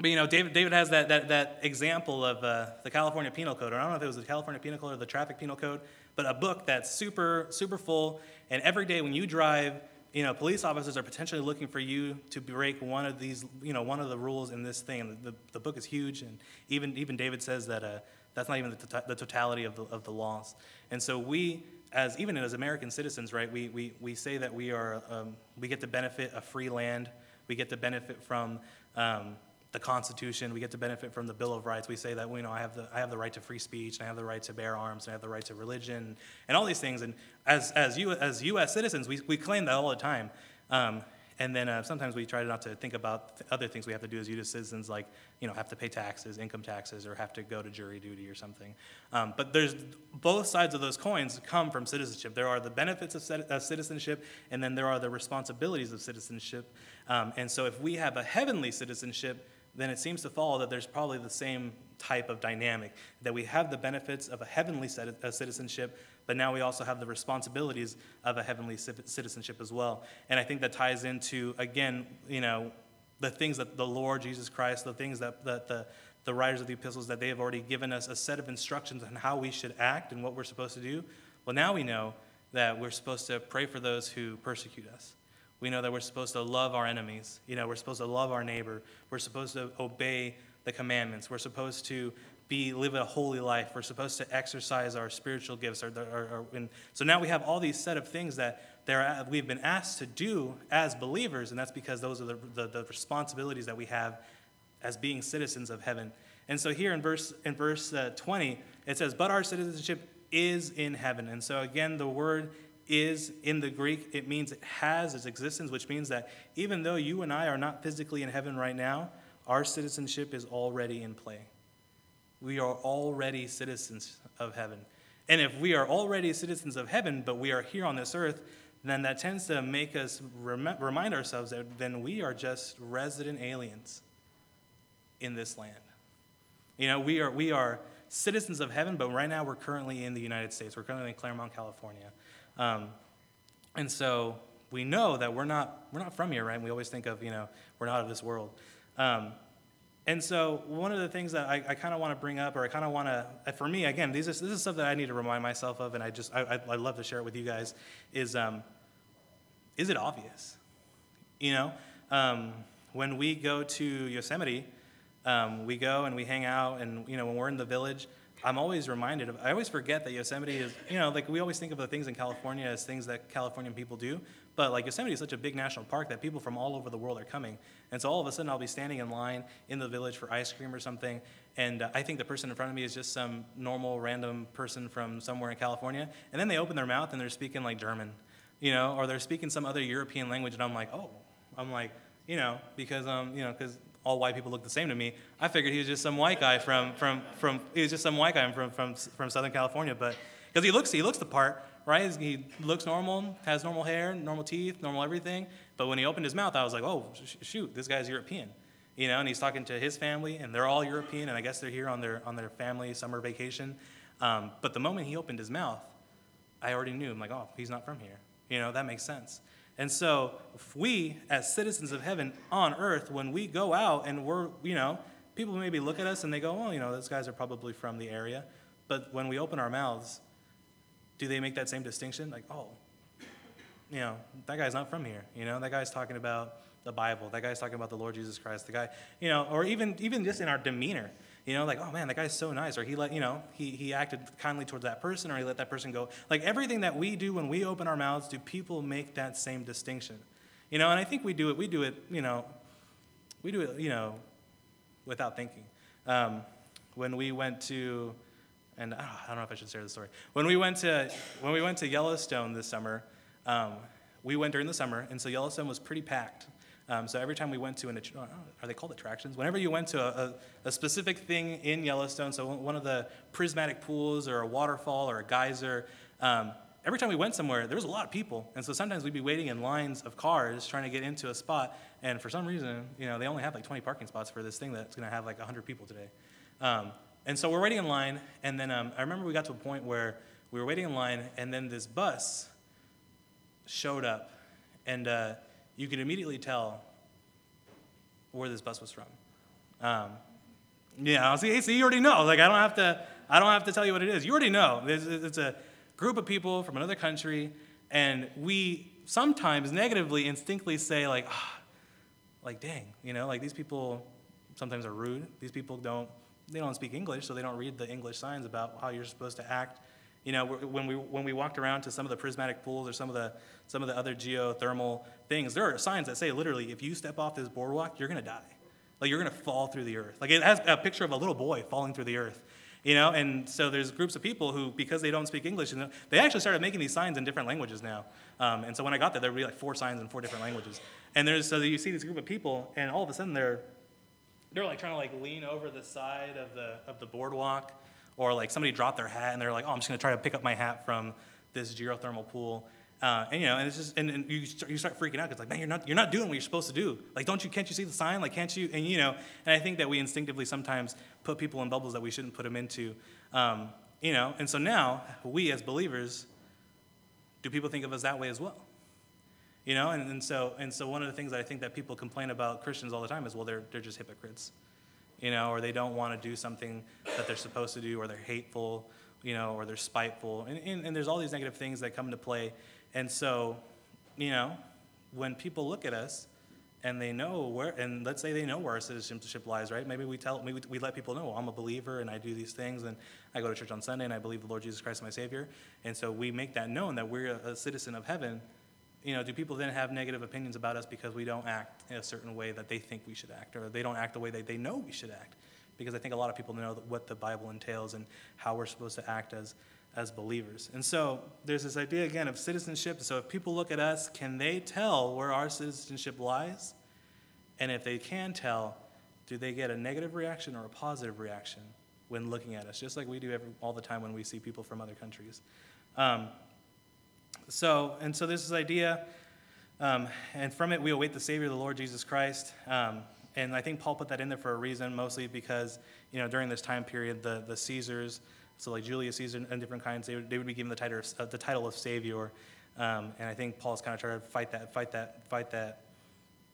but you know, David, David has that, that, that example of uh, the California Penal Code. Or I don't know if it was the California Penal Code or the Traffic Penal Code, but a book that's super, super full. And every day when you drive, you know, police officers are potentially looking for you to break one of these, you know, one of the rules in this thing. The, the, book is huge, and even, even David says that uh, that's not even the, to- the totality of the, of the laws. And so we, as even as American citizens, right, we, we, we say that we are, um, we get the benefit of free land. We get the benefit from, um, the Constitution. We get to benefit from the Bill of Rights. We say that you know I have the I have the right to free speech, and I have the right to bear arms, and I have the right to religion, and all these things. And as as you as U.S. citizens, we we claim that all the time. Um, and then uh, sometimes we try not to think about other things we have to do as U.S. citizens, like you know have to pay taxes, income taxes, or have to go to jury duty or something. Um, but there's both sides of those coins come from citizenship. There are the benefits of citizenship, and then there are the responsibilities of citizenship. Um, and so if we have a heavenly citizenship, then it seems to follow that there's probably the same type of dynamic that we have the benefits of a heavenly citizenship but now we also have the responsibilities of a heavenly citizenship as well. And i think that ties into again you know the things that the lord jesus christ the things that, that the, the writers of the epistles that they have already given us a set of instructions on how we should act and what we're supposed to do. Well now we know that we're supposed to pray for those who persecute us we know that we're supposed to love our enemies. You know, we're supposed to love our neighbor. We're supposed to obey the commandments. We're supposed to be live a holy life. We're supposed to exercise our spiritual gifts. Or, or, and so now we have all these set of things that there we've been asked to do as believers, and that's because those are the, the, the responsibilities that we have as being citizens of heaven. And so here in verse in verse uh, 20, it says, "But our citizenship is in heaven." And so again, the word is in the Greek, it means it has its existence, which means that even though you and I are not physically in heaven right now, our citizenship is already in play. We are already citizens of heaven. And if we are already citizens of heaven, but we are here on this earth, then that tends to make us rem- remind ourselves that then we are just resident aliens in this land. You know, we are, we are citizens of heaven, but right now we're currently in the United States. We're currently in Claremont, California. Um, and so we know that we're not, we're not from here, right? And we always think of, you know, we're not of this world. Um, and so one of the things that I, I kind of want to bring up, or I kind of want to, uh, for me, again, these are, this is stuff that I need to remind myself of, and I just, I, I, love to share it with you guys, is, um, is it obvious? You know, um, when we go to Yosemite, um, we go and we hang out, and, you know, when we're in the village, I'm always reminded of, I always forget that Yosemite is, you know, like we always think of the things in California as things that Californian people do, but like Yosemite is such a big national park that people from all over the world are coming. And so all of a sudden I'll be standing in line in the village for ice cream or something, and uh, I think the person in front of me is just some normal random person from somewhere in California, and then they open their mouth and they're speaking like German, you know, or they're speaking some other European language, and I'm like, oh, I'm like, you know, because, um, you know, because all white people look the same to me. I figured he was just some white guy from, from, from he was just some white guy from, from, from Southern California, but because he looks, he looks the part, right? He looks normal, has normal hair, normal teeth, normal everything. But when he opened his mouth, I was like, oh, shoot, this guy's European. You know, and he's talking to his family, and they're all European, and I guess they're here on their, on their family summer vacation. Um, but the moment he opened his mouth, I already knew. I'm like, oh, he's not from here. You know, that makes sense. And so, if we, as citizens of heaven on earth, when we go out and we're, you know, people maybe look at us and they go, well, you know, those guys are probably from the area. But when we open our mouths, do they make that same distinction? Like, oh, you know, that guy's not from here. You know, that guy's talking about the Bible. That guy's talking about the Lord Jesus Christ. The guy, you know, or even even just in our demeanor. You know, like, oh man, that guy's so nice. Or he let, you know, he, he acted kindly towards that person, or he let that person go. Like everything that we do when we open our mouths, do people make that same distinction? You know, and I think we do it, we do it, you know, we do it, you know, without thinking. Um, when we went to, and I don't know if I should share the story. When we went to, when we went to Yellowstone this summer, um, we went during the summer, and so Yellowstone was pretty packed. Um, so every time we went to an, are they called attractions? Whenever you went to a, a, a, specific thing in Yellowstone, so one of the prismatic pools or a waterfall or a geyser, um, every time we went somewhere, there was a lot of people. And so sometimes we'd be waiting in lines of cars trying to get into a spot. And for some reason, you know, they only have like 20 parking spots for this thing that's going to have like 100 people today. Um, and so we're waiting in line. And then um, I remember we got to a point where we were waiting in line, and then this bus showed up. And uh, you could immediately tell where this bus was from. Um, yeah, see, see, you already know. Like, I don't have to, I don't have to tell you what it is. You already know. It's, it's a group of people from another country, and we sometimes negatively, instinctively say, like, ah, like, dang, you know, like these people sometimes are rude. These people don't, they don't speak English, so they don't read the English signs about how you're supposed to act you know, when we, when we walked around to some of the prismatic pools or some of the, some of the other geothermal things, there are signs that say literally, if you step off this boardwalk, you're going to die. Like you're going to fall through the earth. Like it has a picture of a little boy falling through the earth. You know, and so there's groups of people who, because they don't speak English, they actually started making these signs in different languages now. Um, and so when I got there, there would be like four signs in four different languages. And there's so you see this group of people, and all of a sudden they're they're like trying to like lean over the side of the of the boardwalk, or like somebody dropped their hat, and they're like, oh, I'm just gonna try to pick up my hat from this geothermal pool. Uh, and you know, and it's just, and, and you, start, you start freaking out because like, man, you're not, you're not doing what you're supposed to do. Like, don't you, can't you see the sign? Like, can't you? And you know, and I think that we instinctively sometimes put people in bubbles that we shouldn't put them into. Um, you know, and so now we as believers, do people think of us that way as well? You know, and, and so and so one of the things that I think that people complain about Christians all the time is well, they're they're just hypocrites, you know, or they don't want to do something that they're supposed to do, or they're hateful, you know, or they're spiteful, and, and, and there's all these negative things that come into play. And so, you know, when people look at us and they know where, and let's say they know where our citizenship lies, right? Maybe we tell, maybe we let people know, well, I'm a believer and I do these things and I go to church on Sunday and I believe the Lord Jesus Christ is my Savior. And so we make that known that we're a, citizen of heaven. You know, do people then have negative opinions about us because we don't act in a certain way that they think we should act, or they don't act the way that they know we should act? Because I think a lot of people know what the Bible entails and how we're supposed to act as as believers. And so there's this idea again of citizenship. So if people look at us, can they tell where our citizenship lies? And if they can tell, do they get a negative reaction or a positive reaction when looking at us, just like we do every, all the time when we see people from other countries? Um, so, and so there's this idea, um, and from it we await the Savior, the Lord Jesus Christ. Um, and I think Paul put that in there for a reason, mostly because, you know, during this time period, the, the Caesars, so like Julius Caesar and different kinds, they would, they would be given the title, of, uh, the title of savior. Um, and I think Paul's kind of trying to fight that, fight that, fight that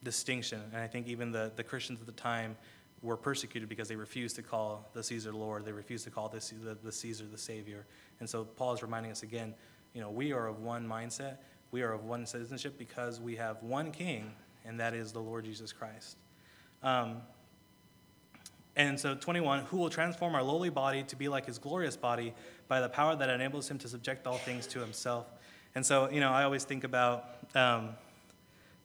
distinction. And I think even the, the Christians at the time were persecuted because they refused to call the Caesar Lord. They refused to call the, the Caesar the Savior. And so Paul is reminding us again, you know, we are of one mindset. We are of one citizenship because we have one king, and that is the Lord Jesus Christ. Um, and so, 21, who will transform our lowly body to be like his glorious body by the power that enables him to subject all things to himself. And so, you know, I always think about um,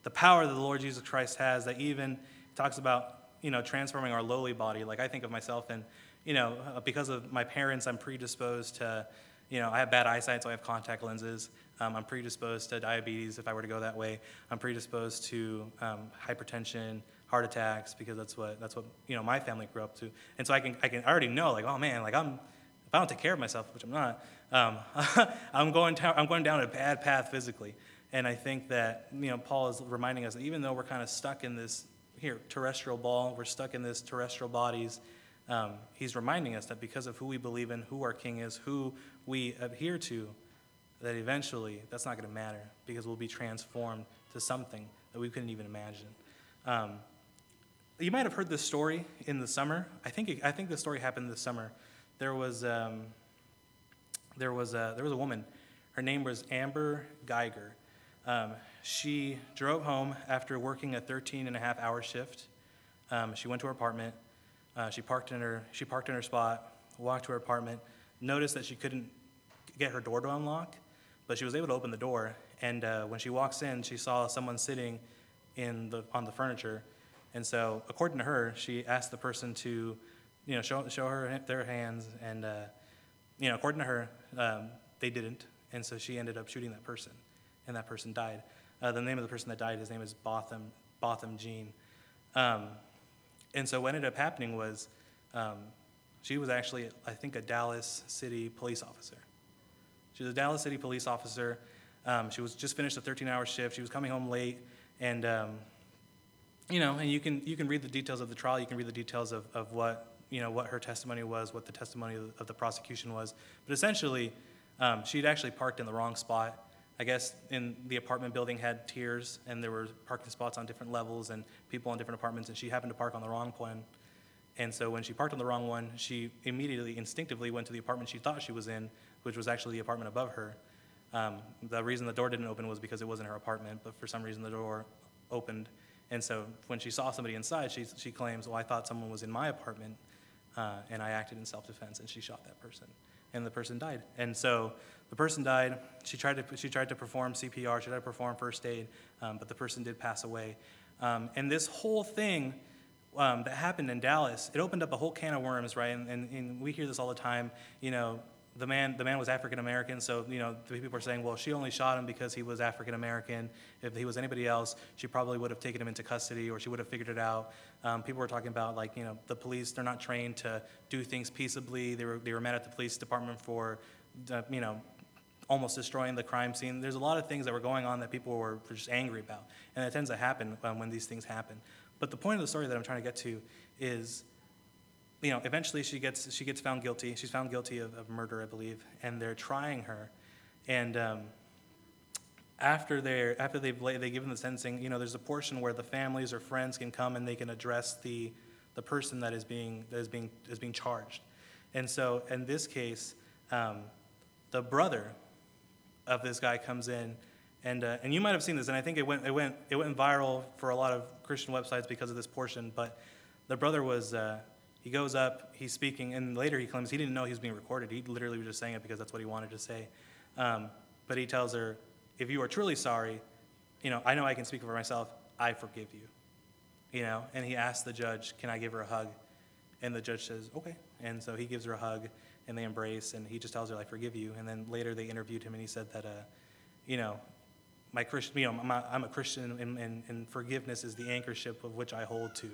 the power that the Lord Jesus Christ has, that even talks about, you know, transforming our lowly body. Like, I think of myself, and, you know, uh, because of my parents, I'm predisposed to, you know, I have bad eyesight, so I have contact lenses. Um, I'm predisposed to diabetes if I were to go that way. I'm predisposed to um, hypertension, heart attacks because that's what that's what you know my family grew up to. And so I can I can I already know like oh man like I'm if I don't take care of myself which I'm not um, [LAUGHS] I'm going down I'm going down a bad path physically. And I think that you know Paul is reminding us that even though we're kind of stuck in this here terrestrial ball we're stuck in this terrestrial bodies. Um, he's reminding us that because of who we believe in, who our king is, who we adhere to, that eventually that's not going to matter because we'll be transformed to something that we couldn't even imagine. Um, you might have heard this story in the summer. I think, it, I think the story happened this summer. There was, um, there, was a, there was a woman. Her name was Amber Geiger. Um, she drove home after working a 13 and a half hour shift. Um, she went to her apartment. Uh, she, parked in her, she parked in her spot, walked to her apartment, noticed that she couldn't get her door to unlock, but she was able to open the door. And uh, when she walks in, she saw someone sitting in the, on the furniture and so, according to her, she asked the person to, you know, show, show her their hands. And, uh, you know, according to her, um, they didn't. And so she ended up shooting that person, and that person died. Uh, the name of the person that died, his name is Botham, Botham Jean. Um, and so, what ended up happening was um, she was actually, I think, a Dallas City police officer. She was a Dallas City police officer. Um, she was just finished a 13 hour shift. She was coming home late, and um, you know, and you can you can read the details of the trial. You can read the details of, of what you know what her testimony was, what the testimony of the prosecution was. But essentially, um, she'd actually parked in the wrong spot. I guess in the apartment building had tiers, and there were parking spots on different levels and people in different apartments, and she happened to park on the wrong one. And so when she parked on the wrong one, she immediately, instinctively went to the apartment she thought she was in, which was actually the apartment above her. Um, the reason the door didn't open was because it wasn't her apartment, but for some reason the door opened and so when she saw somebody inside, she, she claims, well, I thought someone was in my apartment, uh, and I acted in self-defense, and she shot that person. And the person died. And so the person died. She tried to, she tried to perform CPR, she tried to perform first aid, um, but the person did pass away. Um, and this whole thing um, that happened in Dallas, it opened up a whole can of worms, right? And, and, and we hear this all the time. You know, the man, the man was African American, so you know, the people are saying, well, she only shot him because he was African American. If he was anybody else, she probably would have taken him into custody, or she would have figured it out. Um, people were talking about like, you know, the police, they're not trained to do things peaceably. They were, they were mad at the police department for, uh, you know, almost destroying the crime scene. There's a lot of things that were going on that people were just angry about, and it tends to happen um, when these things happen. But the point of the story that I'm trying to get to is, you know, eventually she gets she gets found guilty. She's found guilty of, of murder, I believe, and they're trying her, and. Um, after they're after they've they given the sentencing, you know, there's a portion where the families or friends can come and they can address the the person that is being that is being is being charged, and so in this case, um, the brother of this guy comes in, and uh, and you might have seen this, and I think it went it went it went viral for a lot of Christian websites because of this portion. But the brother was uh, he goes up, he's speaking, and later he claims he didn't know he was being recorded. He literally was just saying it because that's what he wanted to say. Um, but he tells her, if you are truly sorry, you know, I know I can speak for myself. I forgive you. You know, and he asks the judge, "Can I give her a hug?" And the judge says, "Okay." And so he gives her a hug, and they embrace, and he just tells her, "I forgive you." And then later they interviewed him, and he said that, uh, you know, my Christian, you know, I'm a, I'm a Christian, and, and, and forgiveness is the anchorship of which I hold to.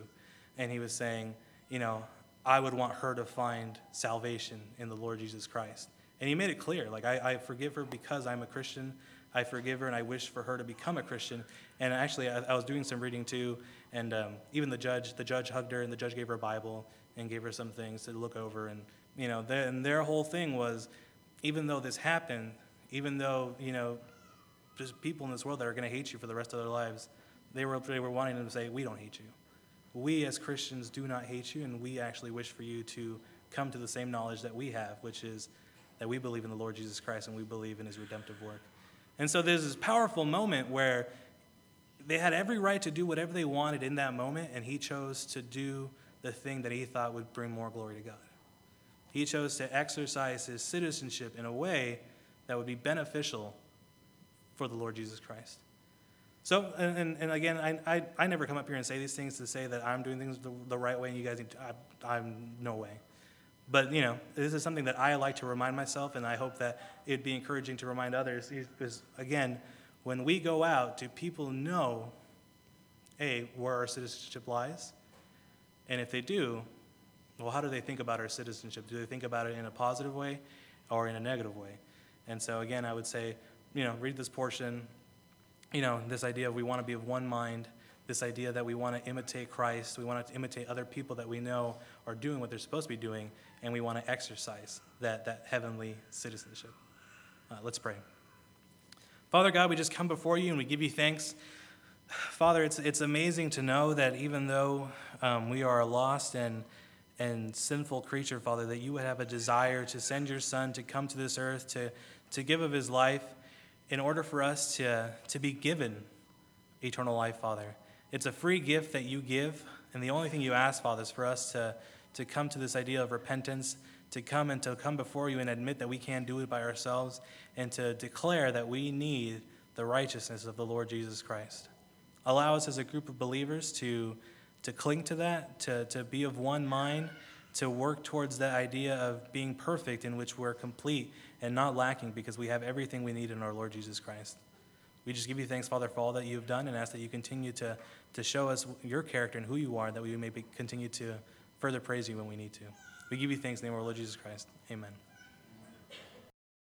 And he was saying, you know, I would want her to find salvation in the Lord Jesus Christ. And he made it clear, like, I, I forgive her because I'm a Christian. I forgive her, and I wish for her to become a Christian. And actually, I, I was doing some reading too, and um, even the judge, the judge hugged her, and the judge gave her a Bible and gave her some things to look over. And you know, and their whole thing was, even though this happened, even though, you know, there's people in this world that are going to hate you for the rest of their lives, they were, they were wanting them to say, we don't hate you. We as Christians do not hate you, and we actually wish for you to come to the same knowledge that we have, which is that we believe in the Lord Jesus Christ and we believe in his redemptive work. And so there's this powerful moment where they had every right to do whatever they wanted in that moment, and he chose to do the thing that he thought would bring more glory to God. He chose to exercise his citizenship in a way that would be beneficial for the Lord Jesus Christ. So, and, and again, I, I, I never come up here and say these things to say that I'm doing things the, the right way and you guys need to, I, I'm no way. But, you know, this is something that I like to remind myself, and I hope that it'd be encouraging to remind others. Because, again, when we go out, do people know, A, where our citizenship lies? And if they do, well, how do they think about our citizenship? Do they think about it in a positive way or in a negative way? And so, again, I would say, you know, read this portion. You know, this idea of we want to be of one mind, this idea that we want to imitate Christ, we want to imitate other people that we know are doing what they're supposed to be doing, and we want to exercise that, that heavenly citizenship. Uh, let's pray. Father God, we just come before you and we give you thanks. Father, it's, it's amazing to know that even though um, we are a lost and and sinful creature, Father, that you would have a desire to send your Son to come to this earth, to, to give of his life, in order for us to, to be given eternal life, Father. It's a free gift that you give, and the only thing you ask, Father, is for us to, to come to this idea of repentance, to come and to come before you and admit that we can't do it by ourselves, and to declare that we need the righteousness of the Lord Jesus Christ. Allow us as a group of believers to to cling to that, to, to be of one mind, to work towards that idea of being perfect in which we're complete and not lacking because we have everything we need in our Lord Jesus Christ. We just give you thanks, Father, for all that you've done and ask that you continue to, to show us your character and who you are, that we may be, continue to further praise you when we need to. We give you thanks in the name of our Lord Jesus Christ. Amen.